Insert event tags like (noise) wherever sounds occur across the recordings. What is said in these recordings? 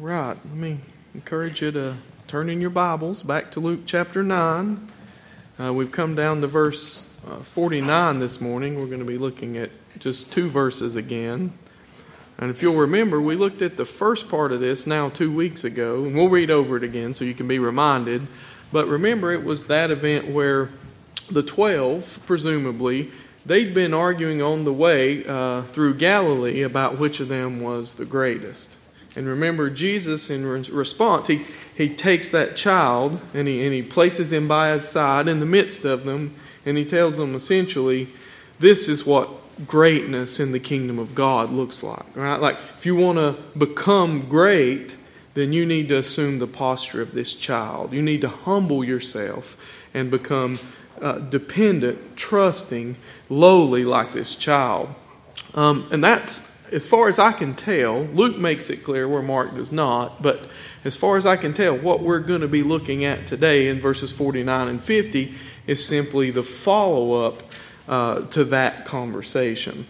All right, let me encourage you to turn in your Bibles back to Luke chapter 9. Uh, we've come down to verse uh, 49 this morning. We're going to be looking at just two verses again. And if you'll remember, we looked at the first part of this now two weeks ago, and we'll read over it again so you can be reminded. But remember, it was that event where the 12, presumably, they'd been arguing on the way uh, through Galilee about which of them was the greatest. And remember, Jesus, in response, he, he takes that child and he, and he places him by his side in the midst of them, and he tells them essentially, this is what greatness in the kingdom of God looks like. Right? Like, if you want to become great, then you need to assume the posture of this child. You need to humble yourself and become uh, dependent, trusting, lowly like this child. Um, and that's as far as I can tell, Luke makes it clear where Mark does not, but as far as I can tell, what we're going to be looking at today in verses 49 and 50 is simply the follow up uh, to that conversation.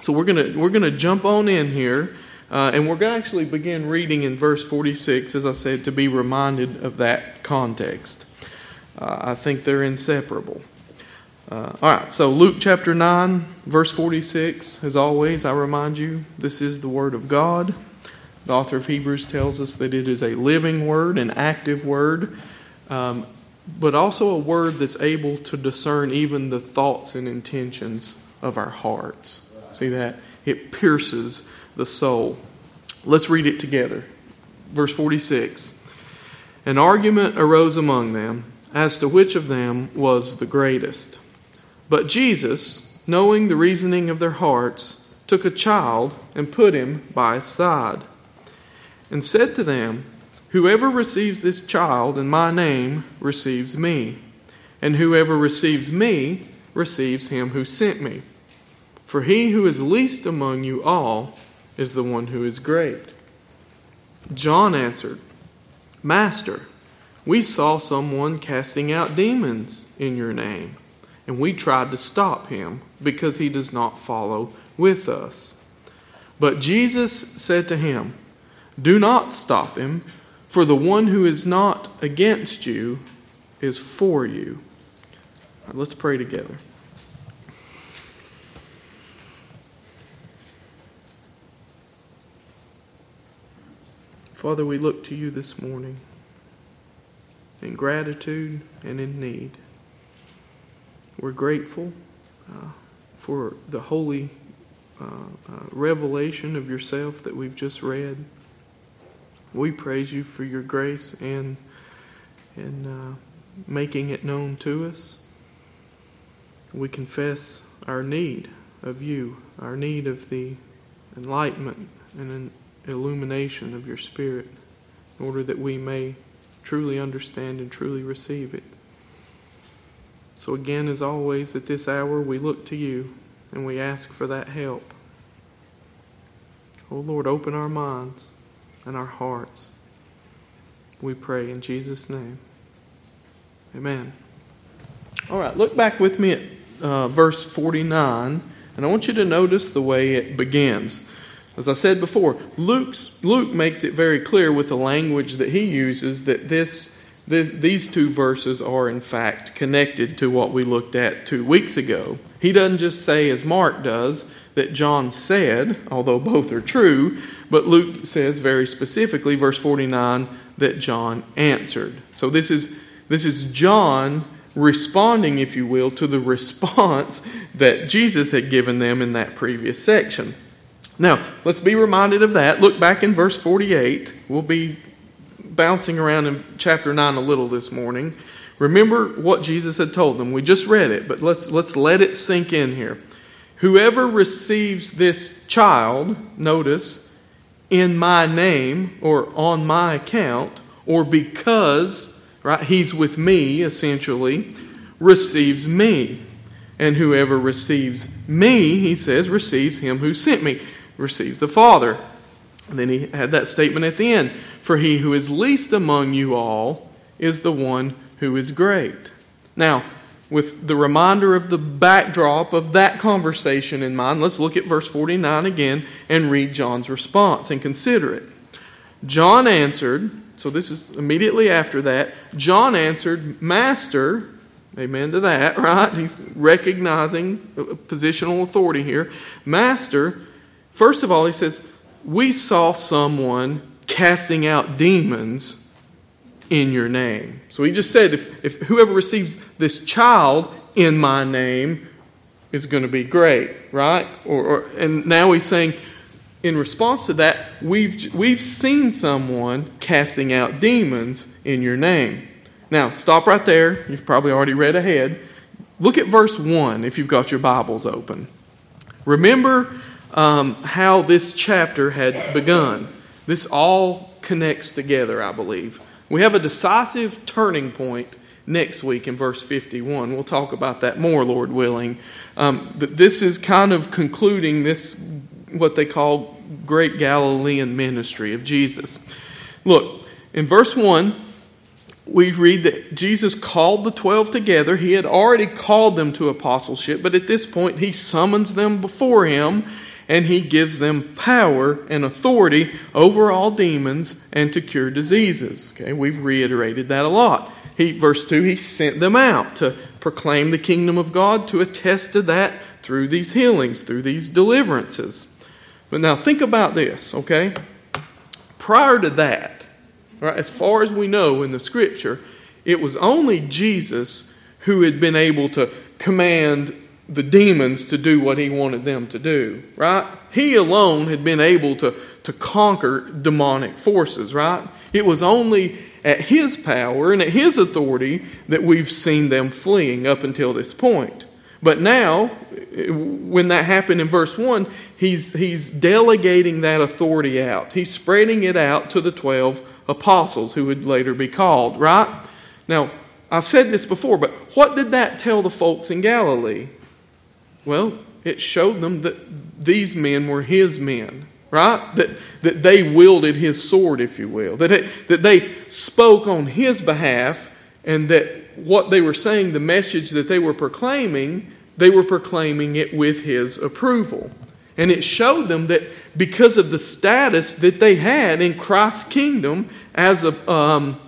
So we're going to we're going to jump on in here, uh, and we're going to actually begin reading in verse 46, as I said, to be reminded of that context. Uh, I think they're inseparable. Uh, all right, so Luke chapter 9, verse 46. As always, I remind you, this is the Word of God. The author of Hebrews tells us that it is a living word, an active word, um, but also a word that's able to discern even the thoughts and intentions of our hearts. See that? It pierces the soul. Let's read it together. Verse 46 An argument arose among them as to which of them was the greatest. But Jesus, knowing the reasoning of their hearts, took a child and put him by his side, and said to them, Whoever receives this child in my name receives me, and whoever receives me receives him who sent me. For he who is least among you all is the one who is great. John answered, Master, we saw someone casting out demons in your name and we tried to stop him because he does not follow with us. But Jesus said to him, Do not stop him, for the one who is not against you is for you. Right, let's pray together. Father, we look to you this morning in gratitude and in need. We're grateful uh, for the holy uh, uh, revelation of yourself that we've just read. We praise you for your grace and and uh, making it known to us. We confess our need of you, our need of the enlightenment and illumination of your Spirit, in order that we may truly understand and truly receive it. So, again, as always, at this hour, we look to you and we ask for that help. Oh Lord, open our minds and our hearts. We pray in Jesus' name. Amen. All right, look back with me at uh, verse 49, and I want you to notice the way it begins. As I said before, Luke's, Luke makes it very clear with the language that he uses that this this, these two verses are, in fact, connected to what we looked at two weeks ago. He doesn't just say, as Mark does, that John said, although both are true, but Luke says very specifically, verse 49, that John answered. So this is, this is John responding, if you will, to the (laughs) response that Jesus had given them in that previous section. Now, let's be reminded of that. Look back in verse 48. We'll be bouncing around in chapter 9 a little this morning. Remember what Jesus had told them. We just read it, but let's, let's let it sink in here. Whoever receives this child, notice, in my name or on my account, or because, right, he's with me, essentially, receives me. And whoever receives me, he says, receives him who sent me, receives the Father. And then he had that statement at the end For he who is least among you all is the one who is great. Now, with the reminder of the backdrop of that conversation in mind, let's look at verse 49 again and read John's response and consider it. John answered, so this is immediately after that. John answered, Master, amen to that, (laughs) right? He's recognizing positional authority here. Master, first of all, he says, We saw someone casting out demons in your name. So he just said, if, if whoever receives this child in my name is going to be great, right? Or, or, and now he's saying, in response to that, we've, we've seen someone casting out demons in your name. Now, stop right there. You've probably already read ahead. Look at verse 1 if you've got your Bibles open. Remember um, how this chapter had begun. This all connects together, I believe. We have a decisive turning point next week in verse 51. We'll talk about that more, Lord willing. Um, but this is kind of concluding this, what they call great Galilean ministry of Jesus. Look, in verse 1, we read that Jesus called the 12 together. He had already called them to apostleship, but at this point, he summons them before him and he gives them power and authority over all demons and to cure diseases. Okay, we've reiterated that a lot. He, verse 2, he sent them out to proclaim the kingdom of God, to attest to that through these healings, through these deliverances. But now think about this, okay? Prior to that, right, as far as we know in the scripture, it was only Jesus who had been able to command the demons to do what he wanted them to do, right? He alone had been able to, to conquer demonic forces, right? It was only at his power and at his authority that we've seen them fleeing up until this point. But now, when that happened in verse 1, he's, he's delegating that authority out. He's spreading it out to the 12 apostles who would later be called, right? Now, I've said this before, but what did that tell the folks in Galilee? Well, it showed them that these men were his men, right? That, that they wielded his sword, if you will, that, it, that they spoke on his behalf, and that what they were saying, the message that they were proclaiming, they were proclaiming it with his approval. And it showed them that because of the status that they had in Christ's kingdom as, a, um,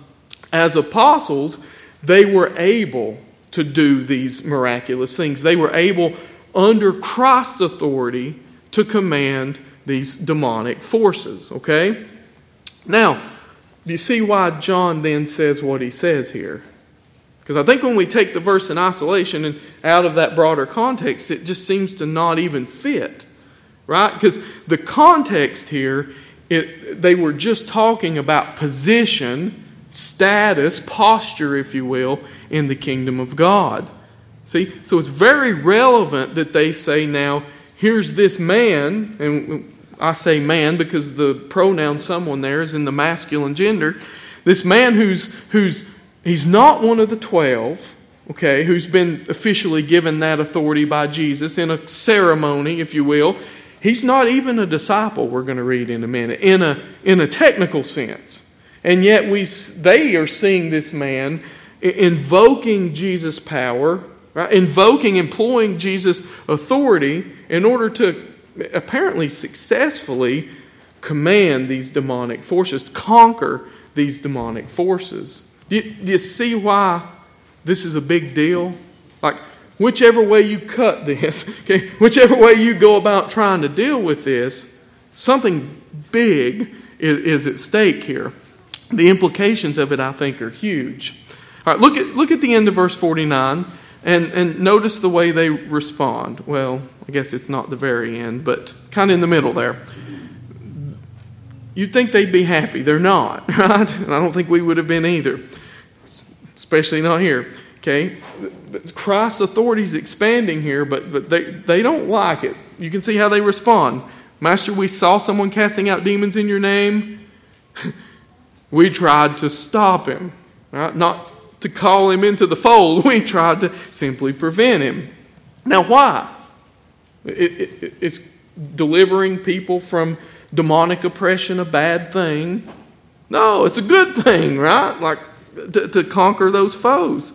as apostles, they were able to do these miraculous things. They were able under Christ's authority to command these demonic forces. Okay? Now, do you see why John then says what he says here? Because I think when we take the verse in isolation and out of that broader context, it just seems to not even fit. Right? Because the context here, it, they were just talking about position, status, posture, if you will, in the kingdom of God. See, so it's very relevant that they say now, here's this man, and I say man because the pronoun someone there is in the masculine gender. This man who's who's he's not one of the twelve, okay, who's been officially given that authority by Jesus in a ceremony, if you will. He's not even a disciple, we're going to read in a minute, in a, in a technical sense. And yet we, they are seeing this man invoking Jesus' power right? invoking, employing Jesus' authority in order to apparently successfully command these demonic forces, conquer these demonic forces. Do you, do you see why this is a big deal? Like, whichever way you cut this, (laughs) okay, whichever way you go about trying to deal with this, something big is, is at stake here. The implications of it, I think, are huge. All right, look at, look at the end of verse 49. And, and notice the way they respond. Well, I guess it's not the very end, but kind of in the middle there. You'd think they'd be happy. They're not, (laughs) right? And I don't think we would have been either, especially not here. Okay? But Christ's authority is expanding here, but, but they, they don't like it. You can see how they respond. Master, we saw someone casting out demons in your name. (laughs) we tried to stop him. Right? Not to call him into the fold. (laughs) We tried to simply prevent him. Now, why? It, it, it's delivering people from demonic oppression a bad thing? No, it's a good thing, right? Like to, to conquer those foes.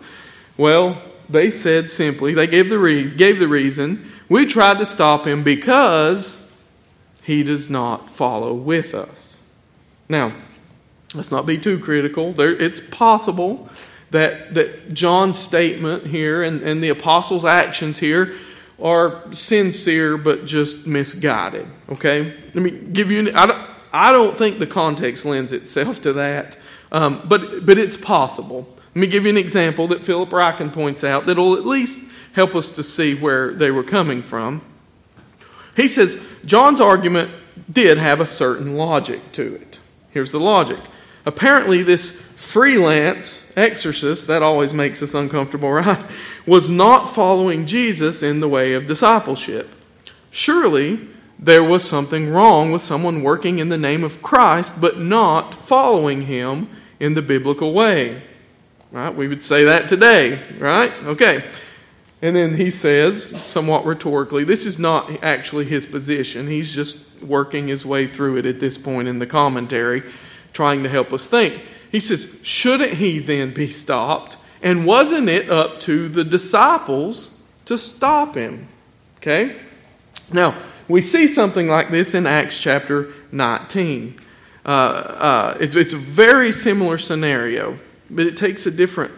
Well, they said simply, they gave the, re- gave the reason, we tried to stop him because he does not follow with us. Now, Let's not be too critical. There, it's possible that, that John's statement here and, and the apostles' actions here are sincere but just misguided. Okay? Let me give you, I, don't, I don't think the context lends itself to that, um, but, but it's possible. Let me give you an example that Philip Ryken points out that will at least help us to see where they were coming from. He says John's argument did have a certain logic to it. Here's the logic. Apparently, this freelance exorcist, that always makes us uncomfortable, (laughs) right? Was not following Jesus in the way of discipleship. Surely, there was something wrong with someone working in the name of Christ but not following him in the biblical way. Right? We would say that today, right? Okay. And then he says, somewhat rhetorically, this is not actually his position. He's just working his way through it at this point in the commentary, trying to help us think. He says, Shouldn't he then be stopped? And wasn't it up to the disciples to stop him? Okay? Now, we see something like this in Acts chapter 19. Uh, uh, it's, it's a very similar scenario, but it takes a different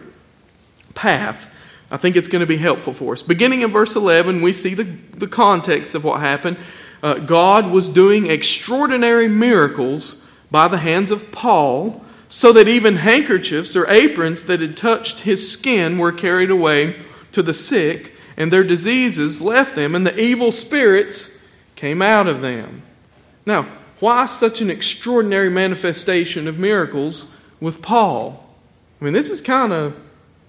path. I think it's going to be helpful for us. Beginning in verse 11, we see the, the context of what happened. Uh, God was doing extraordinary miracles by the hands of Paul, so that even handkerchiefs or aprons that had touched his skin were carried away to the sick, and their diseases left them, and the evil spirits came out of them. Now, why such an extraordinary manifestation of miracles with Paul? I mean, this is kind of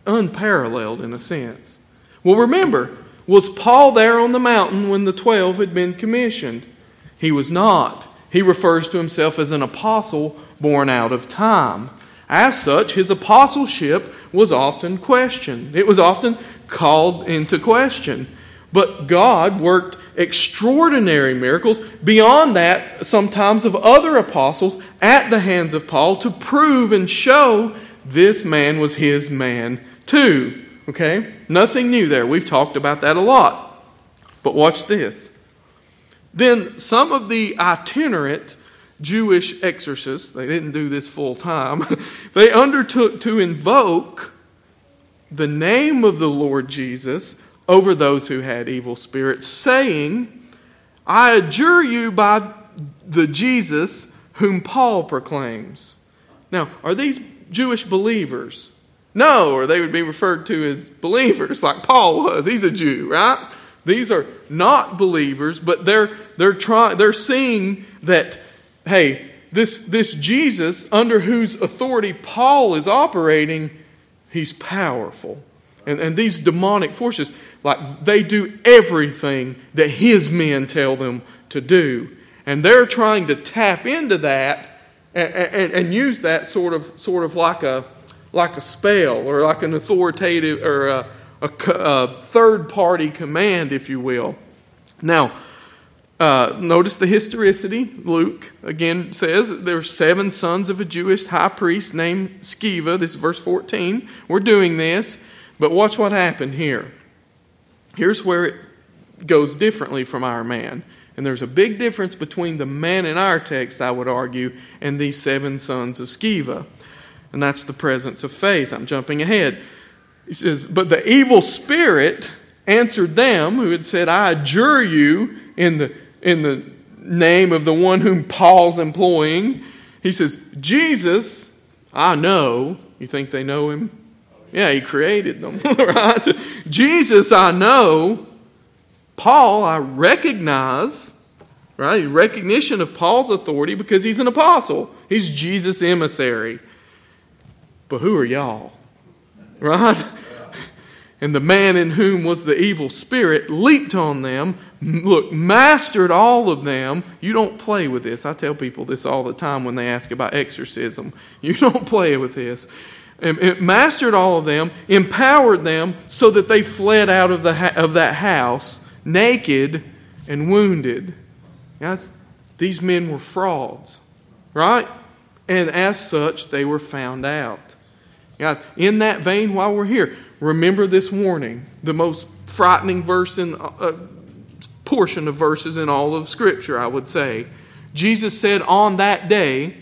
unparalleled in a sense. Well, remember, was Paul there on the mountain when the twelve had been commissioned? He was not. He refers to himself as an apostle born out of time. As such, his apostleship was often questioned, it was often called into question. But God worked extraordinary miracles beyond that, sometimes of other apostles, at the hands of Paul to prove and show this man was his man too. Okay? Nothing new there. We've talked about that a lot. But watch this. Then some of the itinerant Jewish exorcists, they didn't do this full time, (laughs) they undertook to invoke the name of the Lord Jesus over those who had evil spirits, saying, I adjure you by the Jesus whom Paul proclaims. Now, are these Jewish believers? No, or they would be referred to as believers like Paul was. He's a Jew, right? These are not believers, but they're they're trying they're seeing that hey, this this Jesus under whose authority Paul is operating, he's powerful. And, and these demonic forces, like they do everything that his men tell them to do. And they're trying to tap into that and, and, and use that sort of sort of like a like a spell or like an authoritative or a, a, a third party command, if you will. Now, uh, notice the historicity. Luke again says there were seven sons of a Jewish high priest named Sceva. This is verse 14. We're doing this, but watch what happened here. Here's where it goes differently from our man. And there's a big difference between the man in our text, I would argue, and these seven sons of Sceva and that's the presence of faith. I'm jumping ahead. He says, But the evil spirit answered them who had said, I adjure you in the, in the name of the one whom Paul's employing. He says, Jesus, I know. You think they know him? Yeah, he created them, (laughs) right? Jesus, I know. Paul, I recognize, right? Recognition of Paul's authority because he's an apostle. He's Jesus' emissary. But who are y'all? Right? And the man in whom was the evil spirit leaped on them, look, mastered all of them. You don't play with this. I tell people this all the time when they ask about exorcism. (laughs) You don't play with this. It mastered all of them, empowered them so that they fled out of, the of that house naked and wounded. Guys, these men were frauds, right? And as such, they were found out. Guys, in that vein, while we're here, remember this warning the most frightening verse in uh, portion of verses in all of Scripture, I would say. Jesus said, On that day,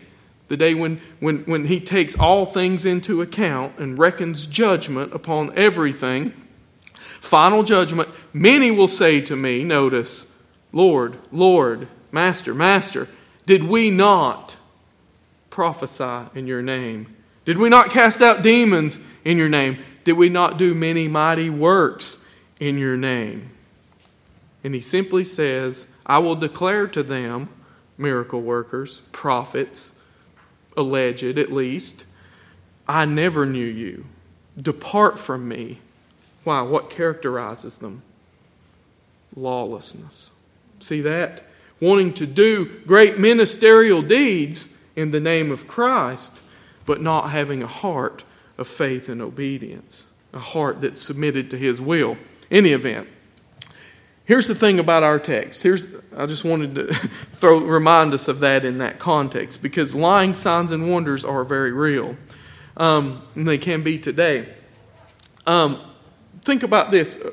the day when, when, when he takes all things into account and reckons judgment upon everything, final judgment, many will say to me, notice, Lord, Lord, Master, Master, did we not prophesy in your name? Did we not cast out demons in your name? Did we not do many mighty works in your name? And he simply says, I will declare to them, miracle workers, prophets, alleged at least, I never knew you. Depart from me. Why? What characterizes them? Lawlessness. See that? Wanting to do great ministerial deeds in the name of Christ, but not having a heart of faith and obedience, a heart that's submitted to His will. Any event, Here's the thing about our text. Here's I just wanted to (laughs) throw remind us of that in that context because lying signs and wonders are very real, um, and they can be today. Um, think about this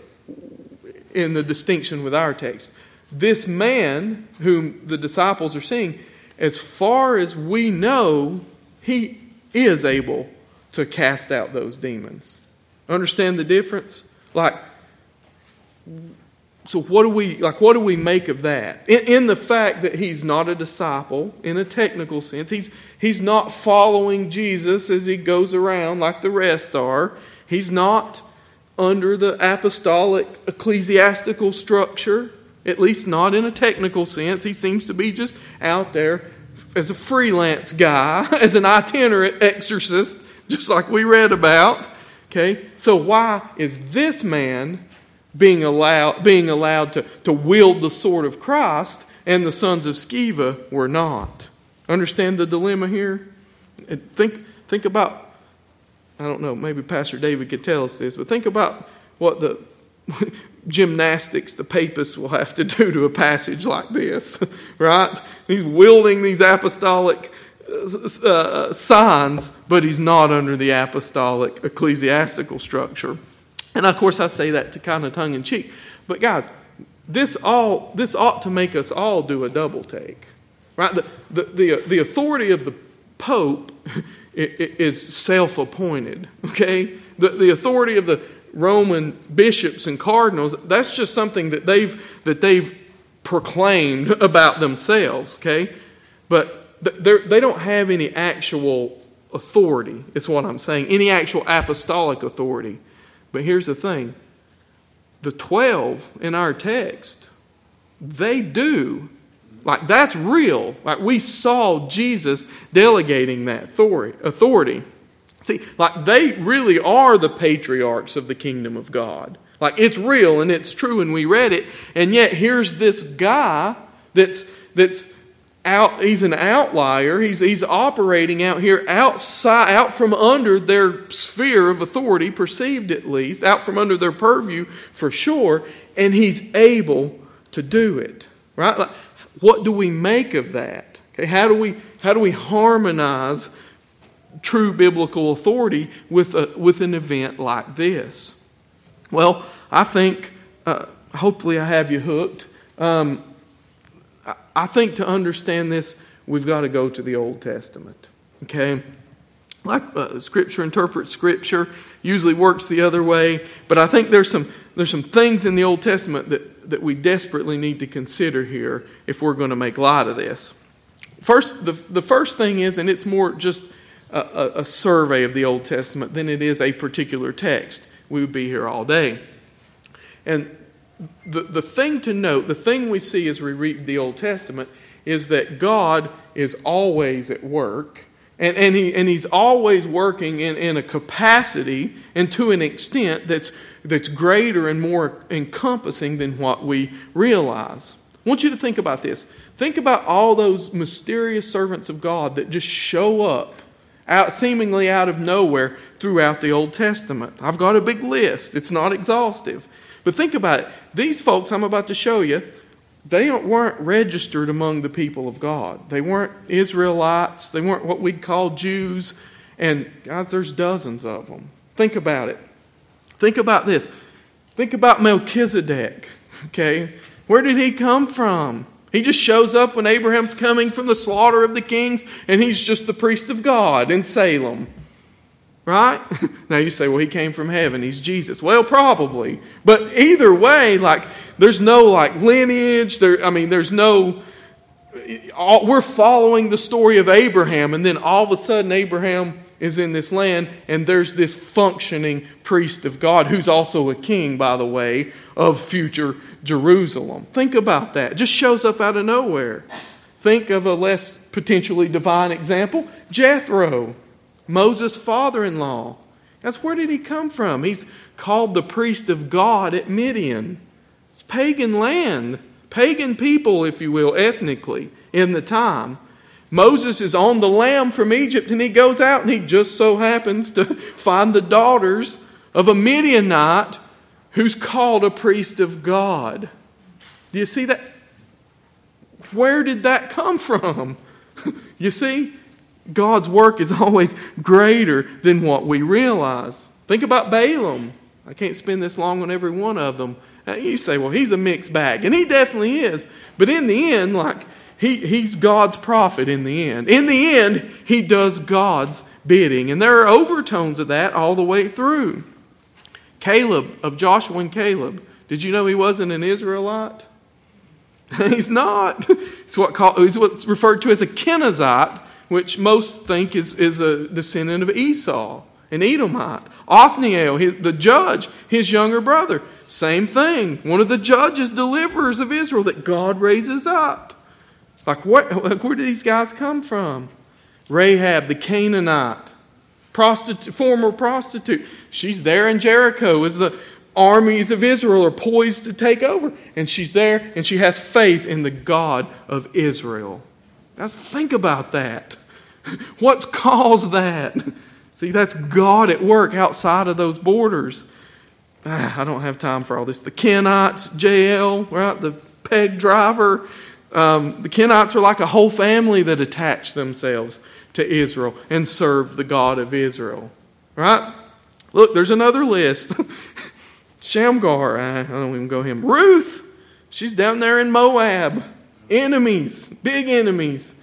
in the distinction with our text. This man whom the disciples are seeing, as far as we know, he is able to cast out those demons. Understand the difference? Like so what do we like what do we make of that? In, in, the fact that he's not a disciple in a technical sense he's he's not following jesus as he goes around like the rest are. He's not under the apostolic ecclesiastical structure at least not in a technical sense. He seems to be just out there as a freelance guy (laughs) as an itinerant exorcist just like we read about okay? So why is this man being allowed, being allowed to, to wield the sword of Christ, and the sons of Sceva were not. Understand the dilemma here? Think, think about, I don't know, maybe Pastor David could tell us this, but think about what the (laughs) gymnastics the papists will have to do to a passage like this, (laughs) right? He's wielding these apostolic uh, uh signs, but he's not under the apostolic ecclesiastical structure. And of course, I say that to kind of tongue in cheek. But guys, this all this ought to make us all do a double take, right? The the the, uh, the authority of the Pope (laughs) is self-appointed. Okay, the the authority of the Roman bishops and cardinals that's just something that they've that they've proclaimed (laughs) about themselves. Okay, but they don't have any actual authority. Is what I'm saying. Any actual apostolic authority. But here's the thing the 12 in our text, they do. Like, that's real. Like, we saw Jesus delegating that authority. See, like, they really are the patriarchs of the kingdom of God. Like, it's real and it's true, and we read it. And yet, here's this guy that's, that's out he's an outlier. He's, he's operating out here outside out from under their sphere of authority perceived at least out from under their purview for sure and he's able to do it right? Like, what do we make of that? Okay how do we how do we harmonize true biblical authority with a, with an event like this? Well i think uh, hopefully i have you hooked. Um, I think to understand this, we've got to go to the Old Testament. Okay? Like uh, Scripture interprets Scripture, usually works the other way, but I think there's some, there's some things in the Old Testament that, that we desperately need to consider here if we're going to make light of this. First, the, the first thing is, and it's more just a, a, a survey of the Old Testament than it is a particular text. We would be here all day. And the, the thing to note, the thing we see as we read the Old Testament, is that God is always at work. And, and, he, and he's always working in, in a capacity and to an extent that's, that's greater and more encompassing than what we realize. I want you to think about this. Think about all those mysterious servants of God that just show up out seemingly out of nowhere throughout the Old Testament. I've got a big list. It's not exhaustive. But think about it. These folks I'm about to show you, they weren't registered among the people of God. They weren't Israelites. They weren't what we'd call Jews. And guys, there's dozens of them. Think about it. Think about this. Think about Melchizedek. (laughs) Okay? Where did he come from? He just shows up when Abraham's coming from the slaughter of the kings, and he's just the priest of God in Salem. Right? (laughs) Now you say, well, he came from heaven. He's Jesus. Well, probably. But either way, like, there's no, like, lineage. There, I mean, there's no. All, we're following the story of Abraham, and then all of a sudden, Abraham is in this land, and there's this functioning priest of God, who's also a king, by the way, of future Jerusalem. Think about that. Just shows up out of nowhere. Think of a less potentially divine example Jethro, Moses' father in law. That's where did he come from? He's called the priest of God at Midian. It's pagan land, pagan people, if you will, ethnically, in the time. Moses is on the lam from Egypt and he goes out and he just so happens to (laughs) find the daughters of a Midianite who's called a priest of God. Do you see that? Where did that come from? (laughs) you see, God's work is (laughs) always greater than what we realize. Think about Balaam. I can't spend this long on every one of them. Uh, you say, well, he's a mixed bag, and he definitely is. But in the end, like, he, he's God's prophet in the end. In the end, he does God's bidding. And there are overtones of that all the way through. Caleb, of Joshua and Caleb, did you know he wasn't an Israelite? (laughs) he's not. He's, what called, he's what's referred to as a Kenizzite, which most think is, is a descendant of Esau, an Edomite. Othniel, the judge, his younger brother, same thing. One of the judges, deliverers of Israel that God raises up. Like, what, like where do these guys come from? Rahab, the Canaanite, former prostitute. She's there in Jericho as the armies of Israel are poised to take over. And she's there and she has faith in the God of Israel. Now, think about that. (laughs) What's caused that? (laughs) See, that's God at work outside of those borders. Ah, I don't have time for all this. The Kenites, Jael, right? The peg driver, um, the Kenites are like a whole family that attach themselves to Israel and serve the God of Israel. Right? Look, there's another list. (laughs) Shamgar, I don't even go him. Ruth, she's down there in Moab. Enemies, big enemies.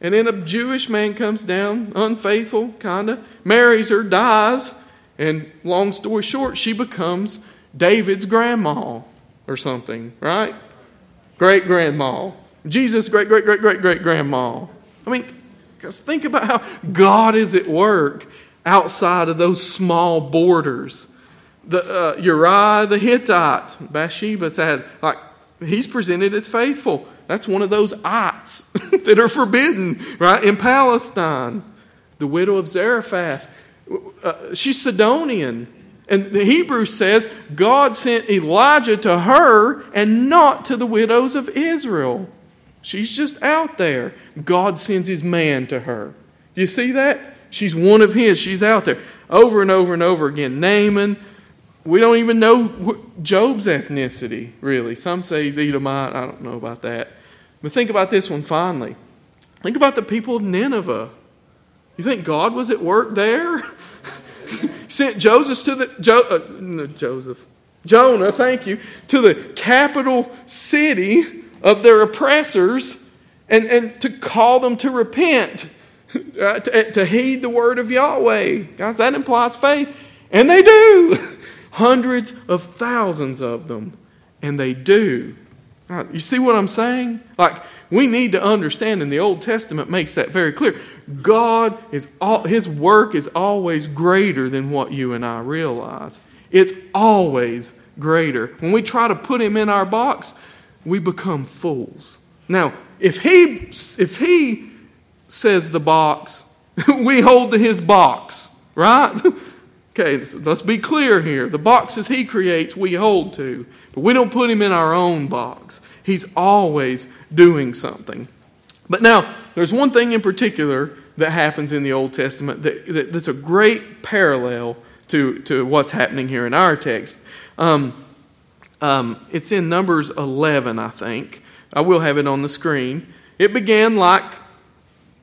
And then a Jewish man comes down, unfaithful, kind of, marries her, dies, and long story short, she becomes David's grandma or something, right? Great grandma. Jesus' great, great, great, great, great grandma. I mean, because think about how God is at work outside of those small borders. The uh, Uriah the Hittite, Bathsheba said, like he's presented as faithful. That's one of those ites (laughs) that are forbidden, right, in Palestine. The widow of Zarephath, uh, she's Sidonian. And the Hebrew says God sent Elijah to her and not to the widows of Israel. She's just out there. God sends his man to her. Do you see that? She's one of his. She's out there. Over and over and over again. Naaman, we don't even know Job's ethnicity, really. Some say he's Edomite. I don't know about that. But think about this one finally. Think about the people of Nineveh. You think God was at work there? (laughs) Sent Joseph to the jo, uh, no, Joseph Jonah, thank you, to the capital city of their oppressors and, and to call them to repent, (laughs) to, to heed the word of Yahweh. Guys, that implies faith. And they do. (laughs) Hundreds of thousands of them. And they do. Now, you see what I'm saying? Like, we need to understand, and the Old Testament makes that very clear. God is all, His work is always greater than what you and I realize. It's always greater. When we try to put Him in our box, we become fools. Now, if he if he says the box, (laughs) we hold to his box, right? (laughs) okay, let's be clear here. The boxes he creates, we hold to, but we don't put him in our own box. He's always doing something. But now, there's one thing in particular that happens in the Old Testament that, that that's a great parallel to, to what's happening here in our text. Um, um, it's in Numbers 11, I think. I will have it on the screen. It began like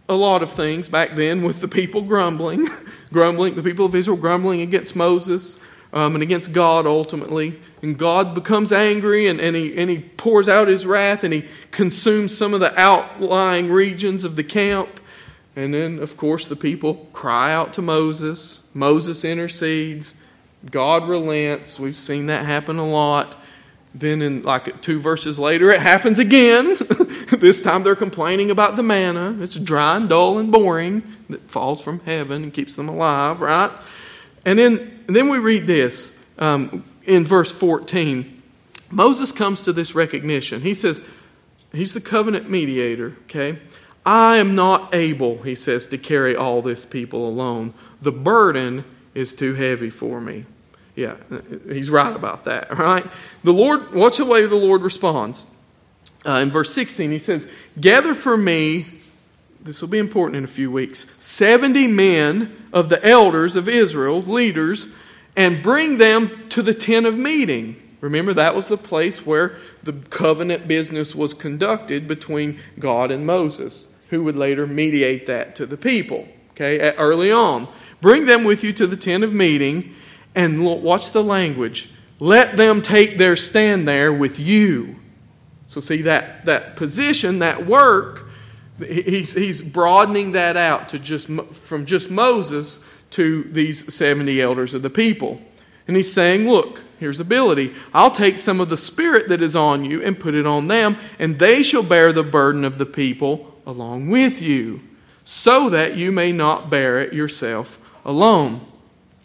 a lot of things back then with the people grumbling, (laughs) grumbling, the people of Israel grumbling against Moses, um, and against God ultimately. And God becomes angry and, and, he, and he pours out his wrath and he consumes some of the outlying regions of the camp. And then, of course, the people cry out to Moses. Moses intercedes. God relents. We've seen that happen a lot. Then, in like two verses later, it happens again. (laughs) this time they're complaining about the manna. It's dry and dull and boring that falls from heaven and keeps them alive, right? And then, then we read this um, in verse 14. Moses comes to this recognition. He says, He's the covenant mediator, okay? I am not able, he says, to carry all this people alone. The burden is too heavy for me. Yeah, he's right about that, right? The Lord, watch the way the Lord responds. Uh, in verse 16, he says, Gather for me, this will be important in a few weeks, 70 men of the elders of Israel, leaders, and bring them to the tent of meeting. Remember, that was the place where the covenant business was conducted between God and Moses, who would later mediate that to the people, okay, early on. Bring them with you to the tent of meeting and watch the language. Let them take their stand there with you. So, see that, that position, that work, he's, he's broadening that out to just, from just Moses to these 70 elders of the people. And he's saying, Look, here's ability. I'll take some of the spirit that is on you and put it on them, and they shall bear the burden of the people along with you, so that you may not bear it yourself alone.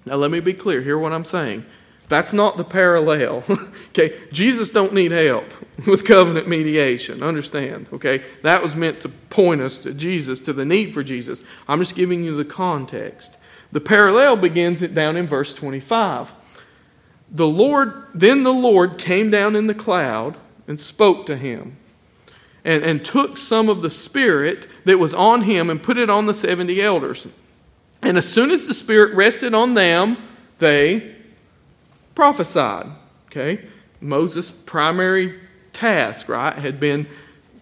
Now, let me be clear. Hear what I'm saying. That's not the parallel. (laughs) okay, Jesus don't need help (laughs) with covenant mediation. Understand? Okay, that was meant to point us to Jesus, to the need for Jesus. I'm just giving you the context. The parallel begins down in verse 25. The Lord, then the Lord came down in the cloud and spoke to him, and, and took some of the Spirit that was on him and put it on the 70 elders. And as soon as the Spirit rested on them, they prophesied. Okay? Moses' primary task, right, had been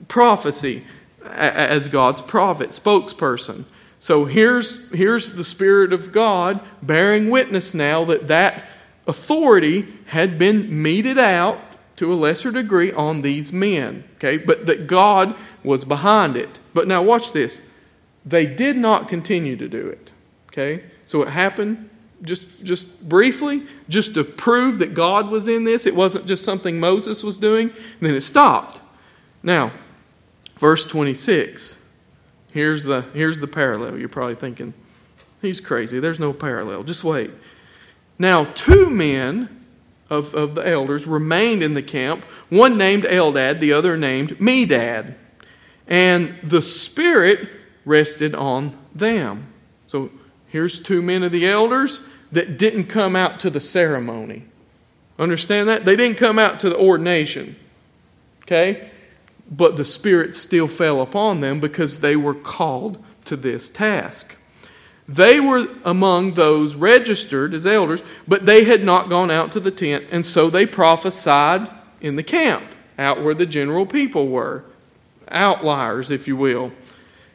prophecy as God's prophet, spokesperson. So here's, here's the Spirit of God bearing witness now that that authority had been meted out to a lesser degree on these men. Okay? But that God was behind it. But now watch this. They did not continue to do it. Okay? So it happened just, just briefly, just to prove that God was in this. It wasn't just something Moses was doing. Then it stopped. Now, verse 26. Here's the, here's the parallel. You're probably thinking, he's crazy. There's no parallel. Just wait. Now, two men of, of the elders remained in the camp, one named Eldad, the other named Medad. And the Spirit rested on them. So Here's two men of the elders that didn't come out to the ceremony. Understand that? They didn't come out to the ordination. Okay? But the Spirit still fell upon them because they were called to this task. They were among those registered as elders, but they had not gone out to the tent, and so they prophesied in the camp, out where the general people were. Outliers, if you will.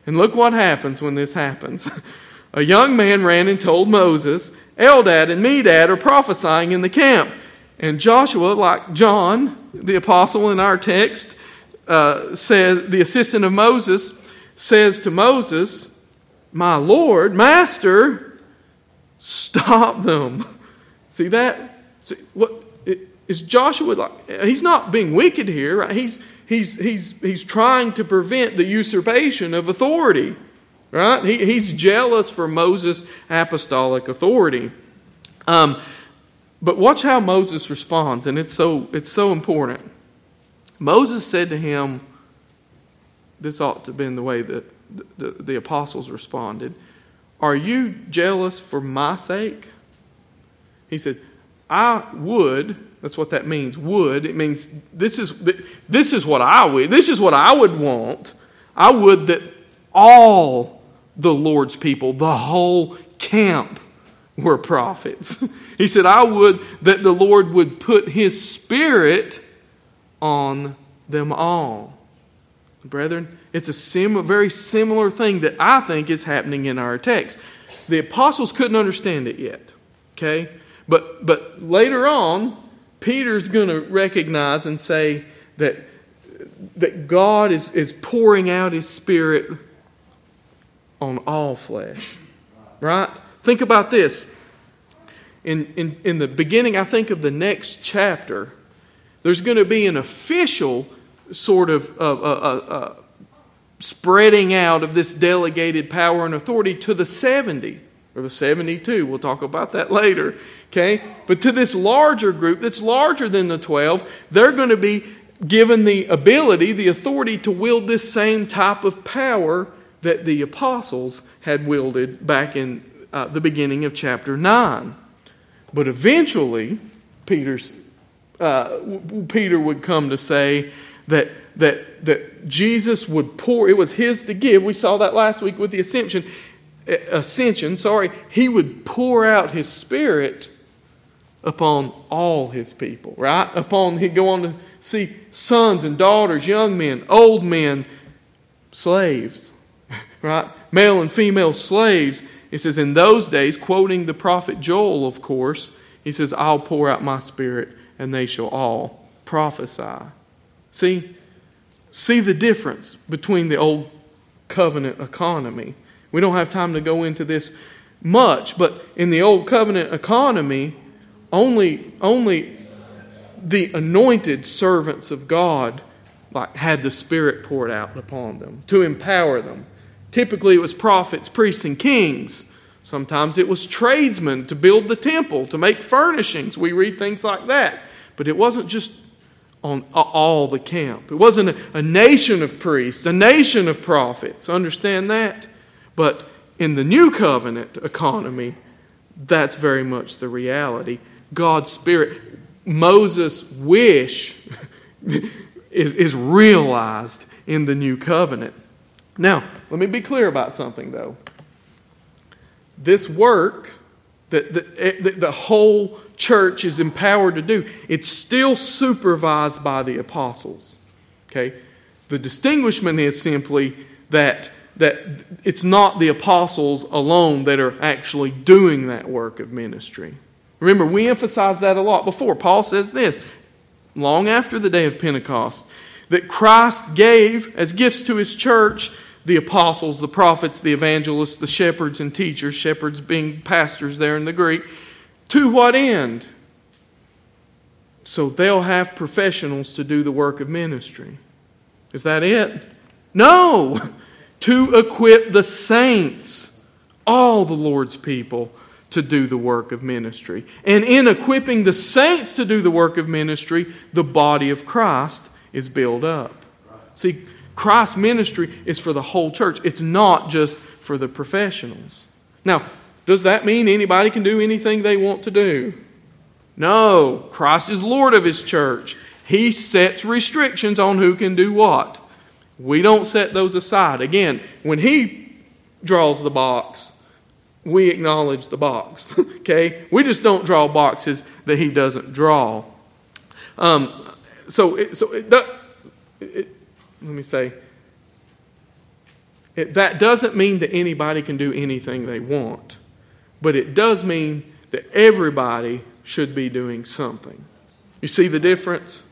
And look what happens when this happens. (laughs) a young man ran and told Moses, Eldad and Medad are prophesying in the camp. And Joshua, like John, the apostle in our text, uh, says, the assistant of Moses, says to Moses, My Lord, Master, stop them. (laughs) See that? See, what is Joshua like? He's not being wicked here, right? He's, he's, he's, he's trying to prevent the usurpation of authority. Right? He, he's jealous for Moses' apostolic authority. Um, but watch how Moses responds, and it's so, it's so important. Moses said to him, this ought to have been the way that the, the, the apostles responded Are you jealous for my sake? He said, I would, that's what that means, would. It means this is, this is what I would, this is what I would want. I would that all the Lord's people, the whole camp were prophets. (laughs) he said, I would that the Lord would put his spirit on them all. Brethren, it's a sim- very similar thing that I think is happening in our text. The apostles couldn't understand it yet, okay? But, but later on, Peter's going to recognize and say that, that God is, is pouring out his Spirit on all flesh. Right? Think about this. In, in, in the beginning, I think, of the next chapter, there's going to be an official sort of uh, uh, uh, spreading out of this delegated power and authority to the 70 or the 72. We'll talk about that (laughs) later. Okay? But to this larger group that's larger than the 12, they're going to be given the ability, the authority to wield this same type of power that the apostles had wielded back in uh, the beginning of chapter 9. But eventually, Peter's, uh, Peter would come to say that, that, that Jesus would pour, it was his to give. We saw that last week with the ascension. Ascension, sorry, he would pour out his spirit upon all his people, right? Upon, he'd go on to see sons and daughters, young men, old men, slaves, right? Male and female slaves. He says, In those days, quoting the prophet Joel, of course, he says, I'll pour out my spirit and they shall all prophesy. See? See the difference between the old covenant economy. We don't have time to go into this much, but in the old covenant economy, only, only the anointed servants of God like, had the Spirit poured out upon them to empower them. Typically, it was prophets, priests, and kings. Sometimes it was tradesmen to build the temple, to make furnishings. We read things like that. But it wasn't just on all the camp. It wasn't a, a nation of priests, a nation of prophets. Understand that? But in the new covenant economy, that's very much the reality. God's Spirit, Moses' wish (laughs) is, is realized in the new covenant. Now, let me be clear about something, though. This work that the, eh, the whole church is empowered to do, it's still supervised by the apostles. Okay? The distinguishment is simply that, that it's not the apostles alone that are actually doing that work of ministry. Remember, we emphasized that a lot before. Paul says this long after the day of Pentecost that Christ gave as gifts to his church the apostles, the prophets, the evangelists, the shepherds and teachers, shepherds being pastors there in the Greek. To what end? So they'll have professionals to do the work of ministry. Is that it? No! (laughs) To equip the saints, all the Lord's people, to do the work of ministry. And in equipping the saints to do the work of ministry, the body of Christ is built up. See, Christ's ministry is for the whole church, it's not just for the professionals. Now, does that mean anybody can do anything they want to do? No, Christ is Lord of His church. He sets restrictions on who can do what. We don't set those aside. Again, when He draws the box, we acknowledge the box. (laughs) okay? We just don't draw boxes that He doesn't draw. Um, so, it, so it, it, let me say, that doesn't mean that anybody can do anything they want, but it does mean that everybody should be doing something. You see the difference?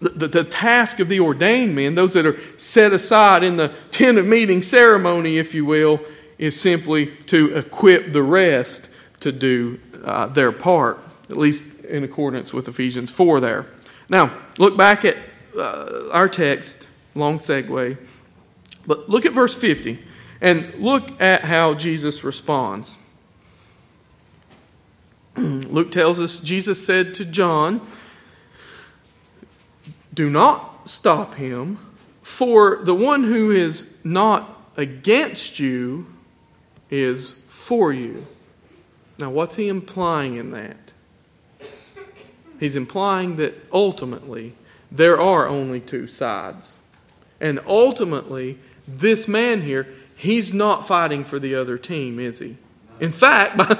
The, the, the, task of the ordained men, those that are set aside in the tent of meeting ceremony, if you will, is simply to equip the rest to do uh, their part, at least in accordance with Ephesians 4 there. Now, look back at uh, our text, long segue, but look at verse 50 and look at how Jesus responds. (clears throat) Luke tells us Jesus said to John, Do not stop him, for the one who is not against you is for you. Now, what's he implying in that? He's implying that ultimately there are only two sides. And ultimately, this man here, he's not fighting for the other team, is he? In fact, (laughs) by,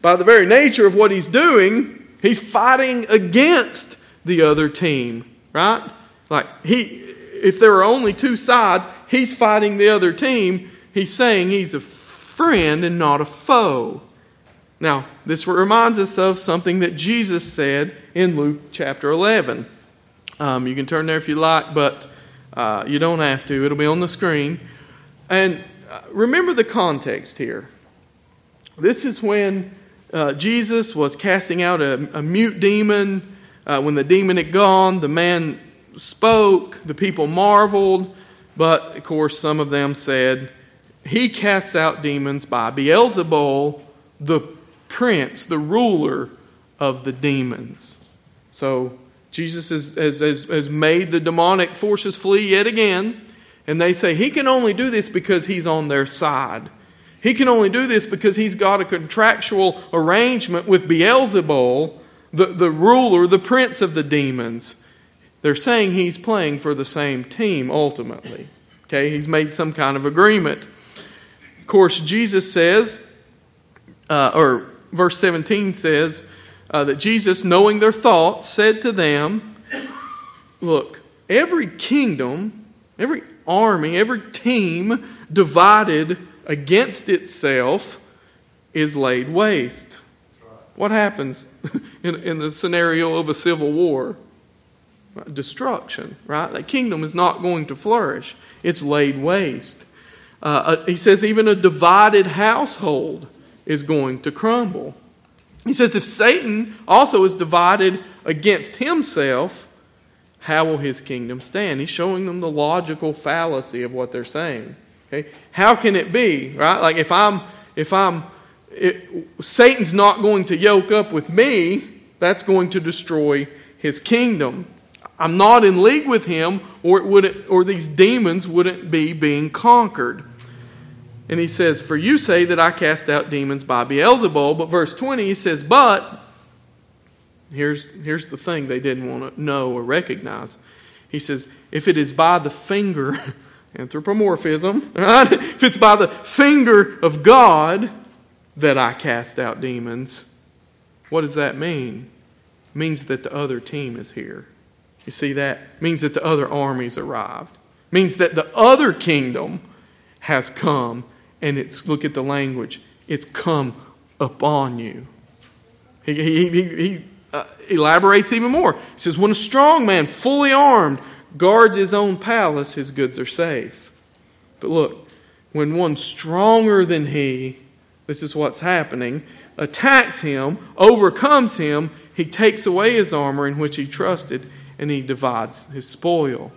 by the very nature of what he's doing, he's fighting against the other team, right? Like he if there are only two sides, he's fighting the other team. He's saying he's a friend and not a foe. Now, this reminds us of something that Jesus said in Luke chapter 11. Um, you can turn there if you like, but uh, you don't have to. It'll be on the screen. And uh, remember the context here. This is when uh, Jesus was casting out a, a mute demon. Uh, when the demon had gone, the man spoke, the people marveled, but of course, some of them said, He casts out demons by Beelzebul, the prince, the ruler of the demons. So Jesus has, has, has, made the demonic forces flee yet again. And they say he can only do this because he's on their side. He can only do this because he's got a contractual arrangement with Beelzebul, the, the ruler, the prince of the demons. They're saying he's playing for the same team ultimately. Okay, he's made some kind of agreement. Of course, Jesus says, uh, or verse 17 says uh, that Jesus, knowing their thoughts, said to them, Look, every kingdom, every army, every team divided against itself is laid waste. What happens (laughs) in, in the scenario of a civil war? Destruction, right? That kingdom is not going to flourish, it's laid waste. Uh, uh he says, even a divided household is going to crumble. He says, if Satan also is divided against himself, how will his kingdom stand? He's showing them the logical fallacy of what they're saying. Okay? How can it be, right? Like if I'm, if I'm, it, Satan's not going to yoke up with me, that's going to destroy his kingdom. I'm not in league with him, or, it would or these demons wouldn't be being conquered. And he says, For you say that I cast out demons by Beelzebul. But verse 20, he says, But, here's, here's the thing they didn't want to know or recognize. He says, If it is by the finger, (laughs) anthropomorphism, (laughs) right? if it's by the finger of God that I cast out demons, what does that mean? It means that the other team is here. You see that? It means that the other armies arrived. It means that the other kingdom has come and it's, look at the language, it's come upon you. He, he, he, he uh, elaborates even more. He says, When a strong man, fully armed, guards his own palace, his goods are safe. But look, when one stronger than he, this is what's happening, attacks him, overcomes him, he takes away his armor in which he trusted, and he divides his spoil.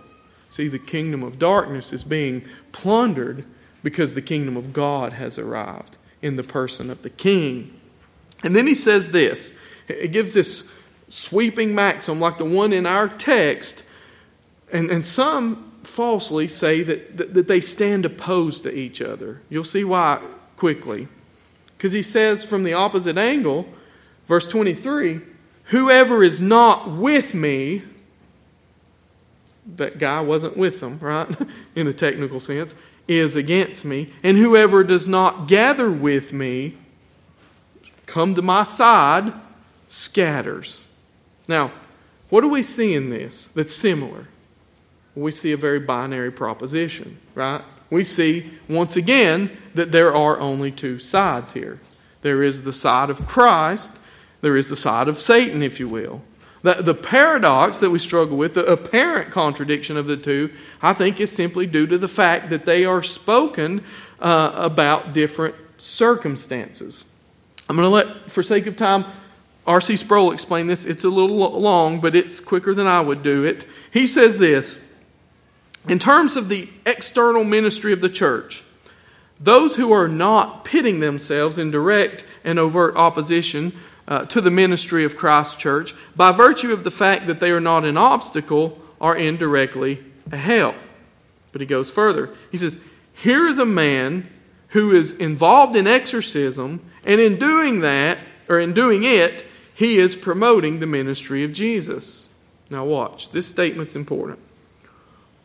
See, the kingdom of darkness is being plundered because the kingdom of God has arrived in the person of the king. And then he says this it gives this sweeping maxim like the one in our text, and, and some falsely say that, that, that they stand opposed to each other. You'll see why quickly. Because he says from the opposite angle, verse 23 Whoever is not with me, that guy wasn't with them, right? (laughs) in a technical sense is against me, and whoever does not gather with me, come to my side, scatters. Now, what do we see in this that's similar? We see a very binary proposition, right? We see, once again, that there are only two sides here. There is the side of Christ, there is the side of Satan, if you will. The, the paradox that we struggle with, the apparent contradiction of the two, I think is simply due to the fact that they are spoken uh, about different circumstances. I'm going to let, for sake of time, R.C. Sproul explain this. It's a little long, but it's quicker than I would do it. He says this In terms of the external ministry of the church, those who are not pitting themselves in direct and overt opposition uh, to the ministry of Christ's church by virtue of the fact that they are not an obstacle are indirectly a help. But he goes further. He says, Here is a man who is involved in exorcism, and in doing that, or in doing it, he is promoting the ministry of Jesus. Now, watch. This statement's important.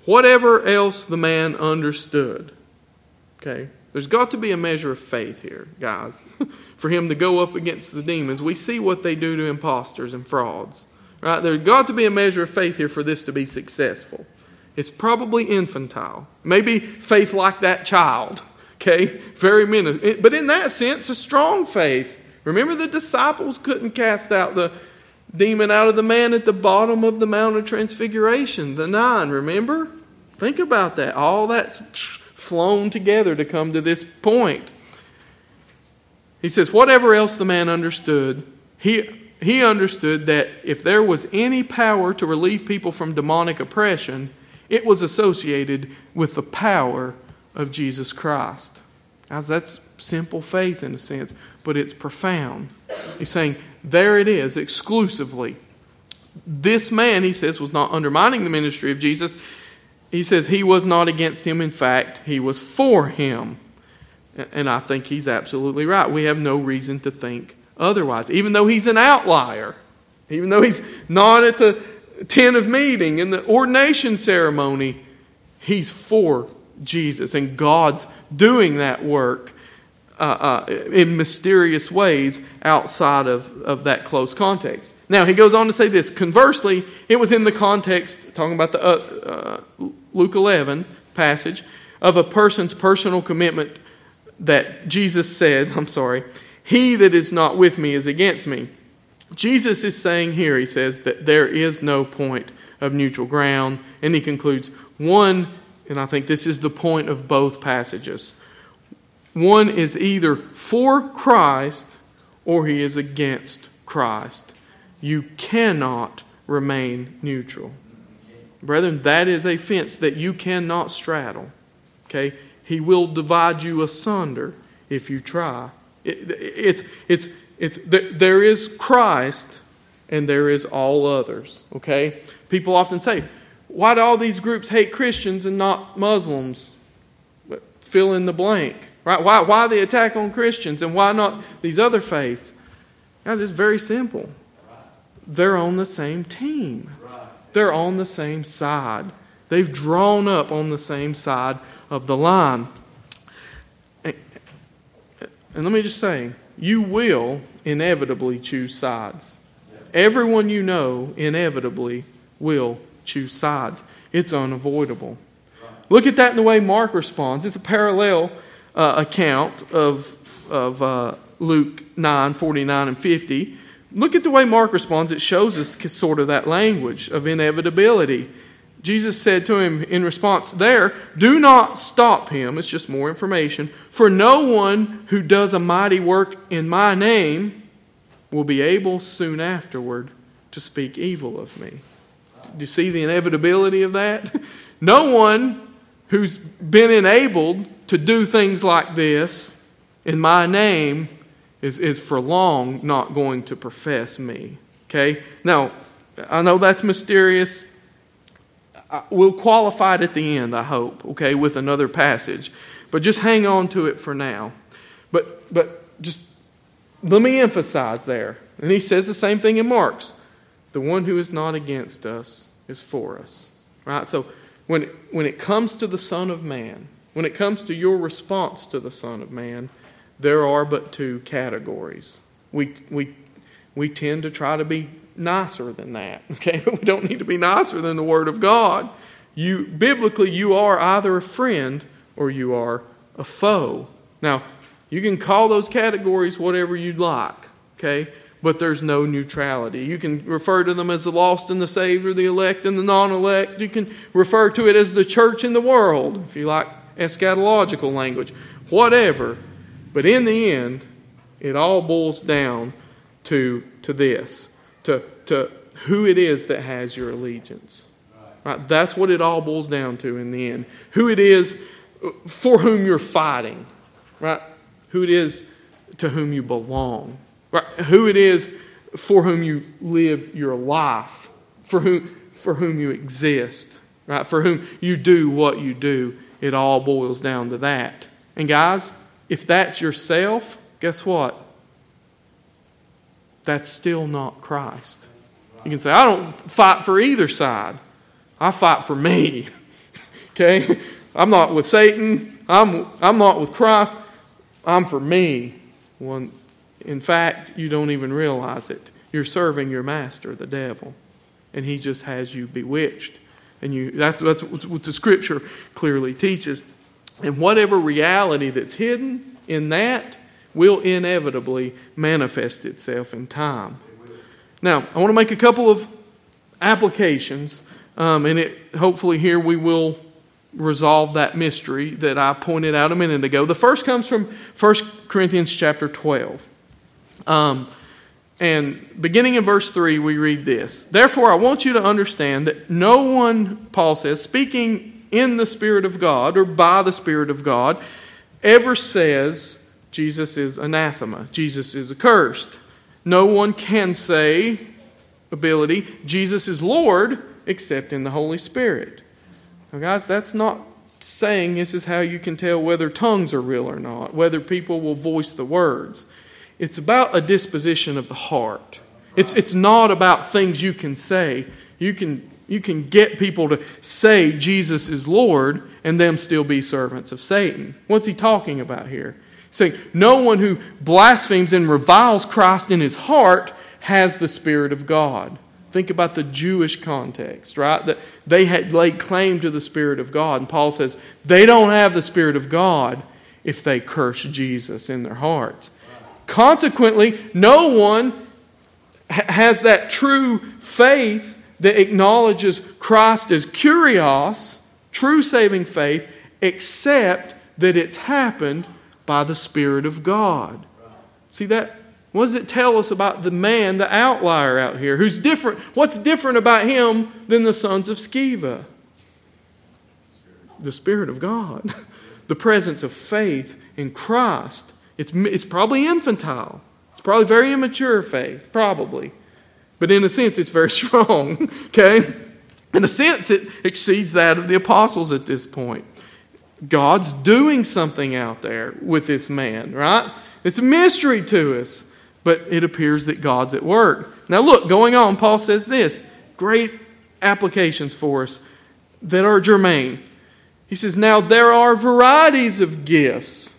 Whatever else the man understood, okay, there's got to be a measure of faith here, guys, (laughs) for him to go up against the demons. We see what they do to imposters and frauds. Right? There's got to be a measure of faith here for this to be successful. It's probably infantile. Maybe faith like that child. (laughs) Okay? Very minute. But in that sense, a strong faith Remember, the disciples couldn't cast out the demon out of the man at the bottom of the Mount of Transfiguration, the nine, remember? Think about that. All that's (sniffs) flown together to come to this point. He says, whatever else the man understood, he, he understood that if there was any power to relieve people from demonic oppression, it was associated with the power of Jesus Christ. Guys, that's simple faith in a sense, but it's profound. He's saying, there it is, exclusively. This man, he says, was not undermining the ministry of Jesus. He says he was not against him. In fact, he was for him. And I think he's absolutely right. We have no reason to think otherwise. Even though he's an outlier, even though he's not at the tent of meeting in the ordination ceremony, he's for Jesus. And God's doing that work uh, uh, in mysterious ways outside of, of that close context. Now, he goes on to say this. Conversely, it was in the context, talking about the uh, uh Luke 11 passage, of a person's personal commitment that Jesus said, (laughs) I'm sorry, he that is not with me is against me. Jesus is saying here, he says, that there is no point of neutral ground. And he concludes, one, and I think this is the point of both passages one is either for Christ or he is against Christ. You cannot remain neutral. Brethren, that is a fence that you cannot straddle. Okay? He will divide you asunder if you try. It, it's, it's, it's, there is Christ and there is all others. Okay? People often say, why do all these groups hate Christians and not Muslims? Fill in the blank. Right? Why, why the attack on Christians and why not these other faiths? Guys, it's very simple. They're on the same team, they're on the same side. They've drawn up on the same side of the line. And, and let me just say, you will inevitably choose sides. Everyone you know inevitably will choose sides. It's unavoidable. Look at that in the way Mark responds. It's a parallel uh, account of, of uh, Luke 9 49 and 50, look at the way Mark responds. It shows us sort of that language of inevitability. Jesus said to him in response there, Do not stop him. It's just more information. For no one who does a mighty work in my name will be able soon afterward to speak evil of me. Do you see the inevitability of that? (laughs) No one who's been enabled to do things like this in my name is, is for long not going to profess me. Okay? Now, I know that's mysterious. We'll qualify it at the end, I hope, okay, with another passage. But just hang on to it for now. But, but just let me emphasize there. And he says the same thing in Mark's. The one who is not against us is for us. Right? So when, when it comes to the Son of Man, when it comes to your response to the Son of Man, there are but two categories. We, we, we tend to try to be nicer than that, (laughs) okay? But we don't need to be nicer than the Word of God. You, biblically, you are either a friend or you are a foe. Now, you can call those categories whatever you'd like, okay? But there's no neutrality. You can refer to them as the lost and the saved, or the elect and the non elect. You can refer to it as the church and the world, if you like eschatological language, whatever. But in the end, it all boils down to, to this to, to who it is that has your allegiance. Right? That's what it all boils down to in the end. Who it is for whom you're fighting, right? Who it is to whom you belong, right? Who it is for whom you live your life, for whom, for whom you exist, right? For whom you do what you do it all boils down to that. And guys, if that's yourself, guess what? That's still not Christ. You can say, I don't fight for either side. I fight for me. (laughs) okay? I'm not with Satan. I'm, I'm not with Christ. I'm for me. One, in fact, you don't even realize it. You're serving your master, the devil, and he just has you bewitched. And you, that's, that's what the scripture clearly teaches. And whatever reality that's hidden in that, will inevitably manifest itself in time. Now, I want to make a couple of applications, um, and it, hopefully, here we will resolve that mystery that I pointed out a minute ago. The first comes from 1 Corinthians chapter 12. Um, and beginning in verse 3, we read this Therefore, I want you to understand that no one, Paul says, speaking in the Spirit of God or by the Spirit of God, ever says Jesus is anathema, Jesus is accursed. No one can say, ability, Jesus is Lord, except in the Holy Spirit. Now, guys, that's not saying this is how you can tell whether tongues are real or not, whether people will voice the words. It's about a disposition of the heart. It's, it's not about things you can say. You can, you can get people to say Jesus is Lord and them still be servants of Satan. What's he talking about here? He's saying, No one who blasphemes and reviles Christ in his heart has the Spirit of God. Think about the Jewish context, right? That they had laid claim to the Spirit of God. And Paul says they don't have the Spirit of God if they curse Jesus in their hearts. Consequently, no one has that true faith that acknowledges Christ as kurios, true saving faith, except that it's happened by the Spirit of God. See that? What does it tell us about the man, the outlier out here, who's different? What's different about him than the sons of Sceva? The Spirit of God, (laughs) the presence of faith in Christ. It's, it's probably infantile. It's probably very immature faith, probably. But in a sense, it's very (laughs) strong, okay? In a sense, it exceeds that of the apostles at this point. God's doing something out there with this man, right? It's a mystery to us but it appears that God's at work. Now, look, going on, Paul says this great applications for us that are germane. He says, Now there are varieties of gifts.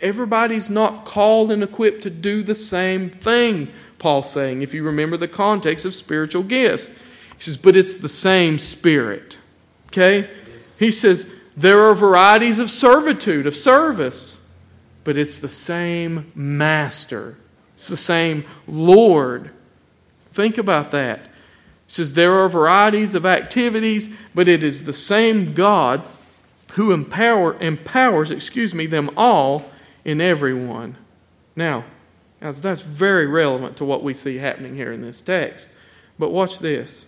Everybody's not called and equipped to do the same thing, Paul's saying, if you remember the context of spiritual gifts. He says, But it's the same Spirit. Okay? He says, There are varieties of servitude, of service, but it's the same Master. It's the same Lord. Think about that. It says there are varieties of activities, but it is the same God who empower, empowers, excuse me, them all in everyone. Now, that's very relevant to what we see happening here in this text. But watch this.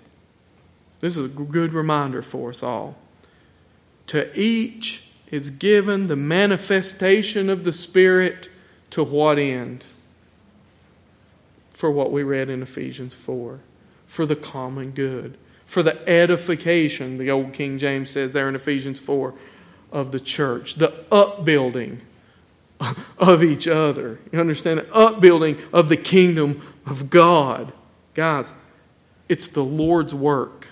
This is a good reminder for us all. To each is given the manifestation of the Spirit to what end? for what we read in Ephesians 4 for the common good, for the edification, the old King James says there in Ephesians 4, of the church, the upbuilding (laughs) of each other. You understand? Upbuilding of the kingdom of God. Guys, it's the Lord's work.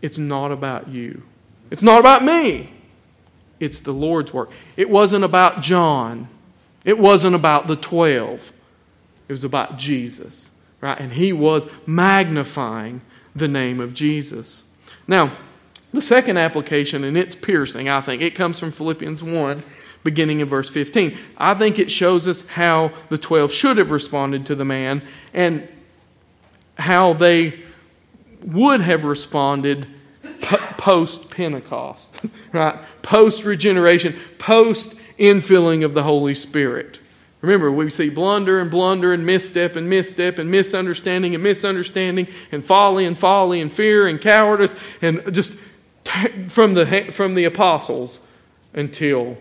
It's not about you. It's not about me. It's the Lord's work. It wasn't about John. It wasn't about the 12. It was about Jesus, right? And he was magnifying the name of Jesus. Now, the second application, and it's piercing, I think, it comes from Philippians 1, beginning in verse 15. I think it shows us how the 12 should have responded to the man and how they would have responded post Pentecost, (laughs) right? Post regeneration, post infilling of the Holy Spirit. Remember, we see blunder and blunder and misstep and misstep and misunderstanding and misunderstanding and folly and folly and fear and cowardice and just from the, from the apostles until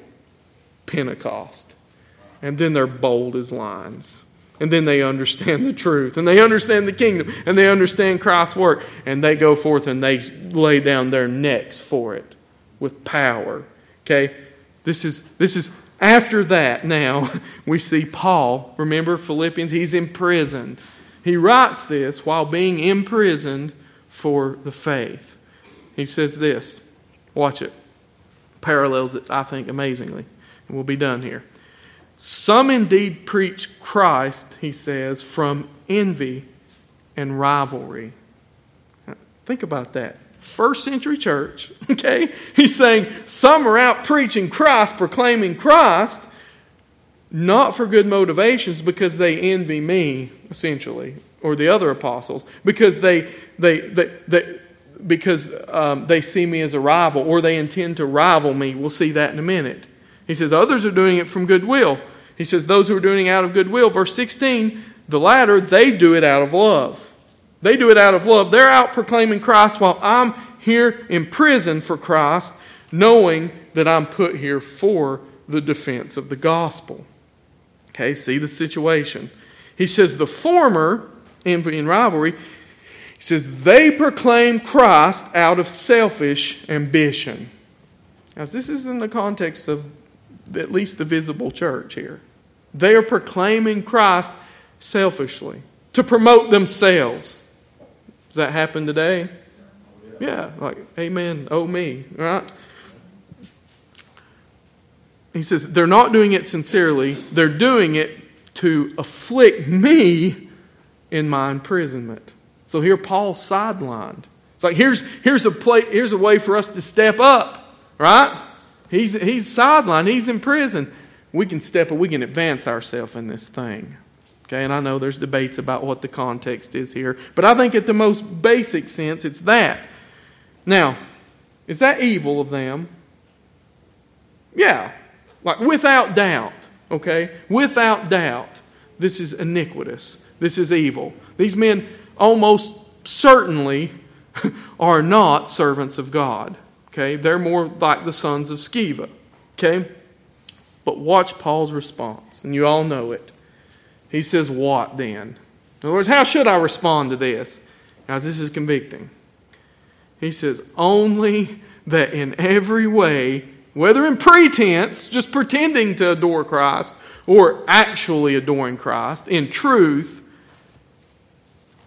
Pentecost. And then they're bold as lions. And then they understand the truth and they understand the kingdom and they understand Christ's work and they go forth and they lay down their necks for it with power. Okay? This is, this is after that, now, (laughs) we see Paul. Remember Philippians? He's imprisoned. He writes this while being imprisoned for the faith. He says this. Watch it. Parallels it, I think, amazingly. We'll be done here. Some indeed preach Christ, he says, from envy and rivalry. Think about that first century church, (laughs) okay? He's saying some are out preaching Christ, proclaiming Christ, not for good motivations because they envy me, essentially, or the other apostles, because they, they, they, they because um, they see me as a rival or they intend to rival me. We'll see that in a minute. He says, Others are doing it from goodwill. He says, Those who are doing it out of goodwill. Verse 16, the latter, they do it out of love. They do it out of love. They're out proclaiming Christ while I'm here in prison for Christ, knowing that I'm put here for the defense of the gospel. Okay, see the situation. He says, The former, envy and rivalry, he says, they proclaim Christ out of selfish ambition. Now, this is in the context of at least the visible church here. They are proclaiming Christ selfishly to promote themselves. Does that happen today? Yeah, like, amen, oh me, right? He says, they're not doing it sincerely, they're doing it to afflict me in my imprisonment. So here Paul's sidelined. It's like here's here's a play, here's a way for us to step up, right? He's he's sidelined, he's in prison. We can step we can advance ourselves in this thing. Okay, and I know there's debates about what the context is here, but I think at the most basic sense, it's that. Now, is that evil of them? Yeah, like without doubt, okay? Without doubt, this is iniquitous. This is evil. These men almost certainly (laughs) are not servants of God. Okay? They're more like the sons of Sceva. Okay? But watch Paul's response, and you all know it. He says, What then? In other words, how should I respond to this? Guys, this is convicting. He says, Only that in every way, whether in pretense, just pretending to adore Christ, or actually adoring Christ, in truth,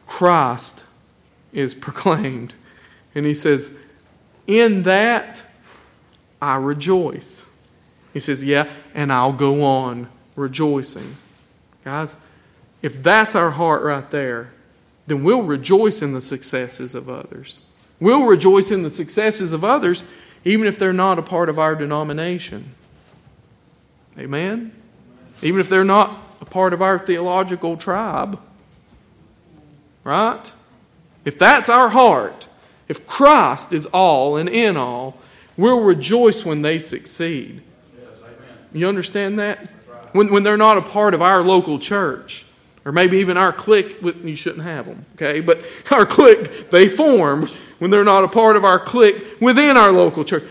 Christ is proclaimed. And he says, In that I rejoice. He says, Yeah, and I'll go on rejoicing. Guys, if that's our heart right there, then we'll rejoice in the successes of others. We'll rejoice in the successes of others, even if they're not a part of our denomination. Amen? Even if they're not a part of our theological tribe. Right? If that's our heart, if Christ is all and in all, we'll rejoice when they succeed. you understand that? When, when they're not a part of our local church, or maybe even our clique, you shouldn't have them, okay? But (laughs) our clique, they form when they're not a part of our clique within our local church.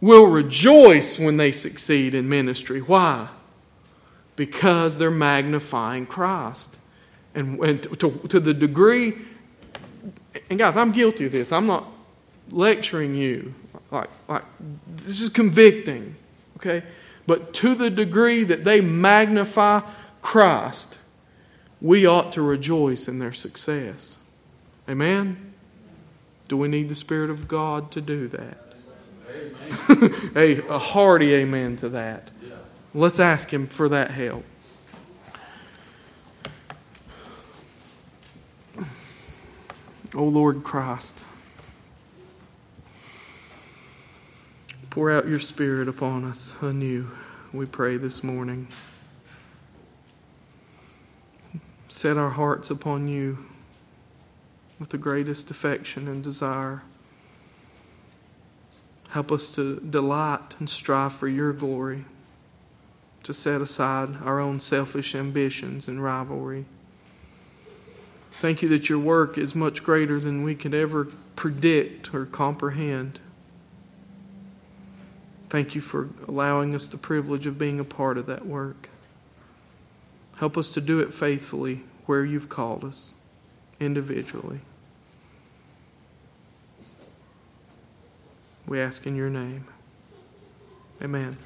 We'll rejoice when they succeed in ministry. Why? Because they're magnifying Christ. And, and to, to the degree, and guys, I'm guilty of this. I'm not lecturing you. Like, like this is convicting, okay? But to the degree that they magnify Christ, we ought to rejoice in their success. Amen? Do we need the Spirit of God to do that? (laughs) a, a hearty amen to that. Let's ask Him for that help. O Lord Christ, pour out your Spirit upon us anew, we pray this morning. Set our hearts upon you with the greatest affection and desire. Help us to delight and strive for your glory, to set aside our own selfish ambitions and rivalry. Thank you that your work is much greater than we could ever predict or comprehend. Thank you for allowing us the privilege of being a part of that work. Help us to do it faithfully where you've called us, individually. We ask in your name. Amen.